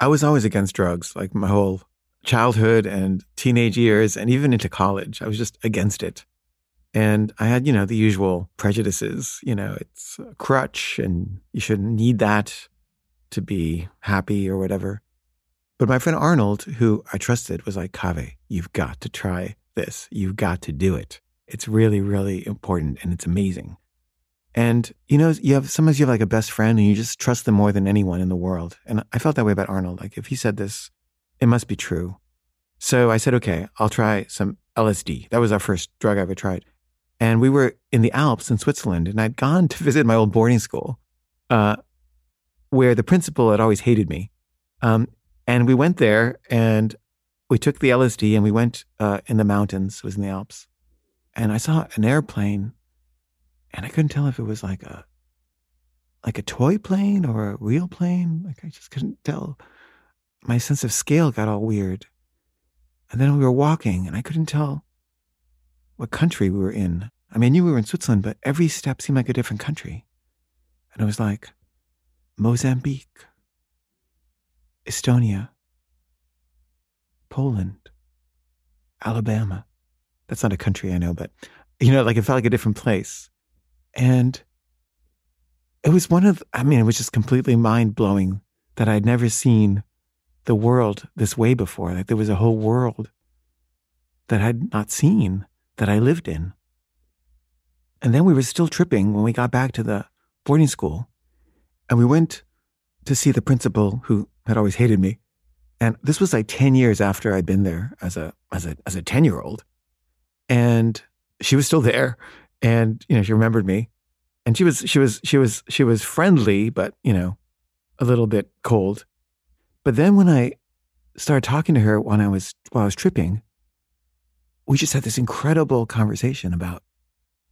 I was always against drugs, like my whole childhood and teenage years, and even into college. I was just against it. And I had, you know, the usual prejudices. You know, it's a crutch and you shouldn't need that to be happy or whatever. But my friend Arnold, who I trusted, was like, Kaveh, you've got to try this. You've got to do it. It's really, really important and it's amazing. And you know, you have sometimes you have like a best friend and you just trust them more than anyone in the world. And I felt that way about Arnold. Like if he said this, it must be true. So I said, okay, I'll try some LSD. That was our first drug I ever tried. And we were in the Alps in Switzerland, and I'd gone to visit my old boarding school, uh, where the principal had always hated me. Um, and we went there and we took the LSD and we went uh, in the mountains, it was in the Alps. And I saw an airplane and I couldn't tell if it was like a like a toy plane or a real plane. Like I just couldn't tell. My sense of scale got all weird. And then we were walking and I couldn't tell what country we were in. I mean, I knew we were in Switzerland, but every step seemed like a different country. And it was like Mozambique, Estonia, Poland, Alabama. That's not a country I know, but you know, like it felt like a different place. And it was one of, I mean, it was just completely mind blowing that I'd never seen the world this way before. Like there was a whole world that I'd not seen that I lived in. And then we were still tripping when we got back to the boarding school. And we went to see the principal who had always hated me. And this was like 10 years after I'd been there as a as a as a 10 year old. And she was still there. And, you know, she remembered me. And she was she was she was she was friendly, but, you know, a little bit cold. But then when I started talking to her when I was while I was tripping, we just had this incredible conversation about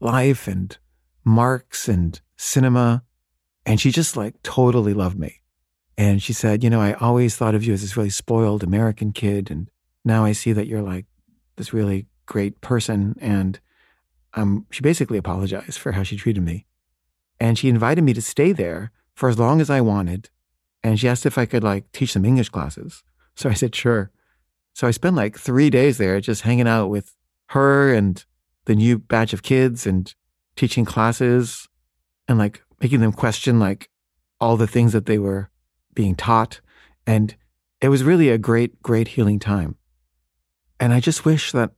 life and Marx and cinema. And she just like totally loved me. And she said, You know, I always thought of you as this really spoiled American kid. And now I see that you're like this really great person. And um, she basically apologized for how she treated me. And she invited me to stay there for as long as I wanted. And she asked if I could like teach some English classes. So I said, Sure. So I spent like three days there just hanging out with her and the new batch of kids and teaching classes and like making them question like all the things that they were being taught. And it was really a great, great healing time. And I just wish that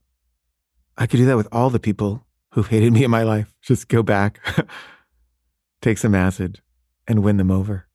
I could do that with all the people who've hated me in my life. Just go back, take some acid, and win them over.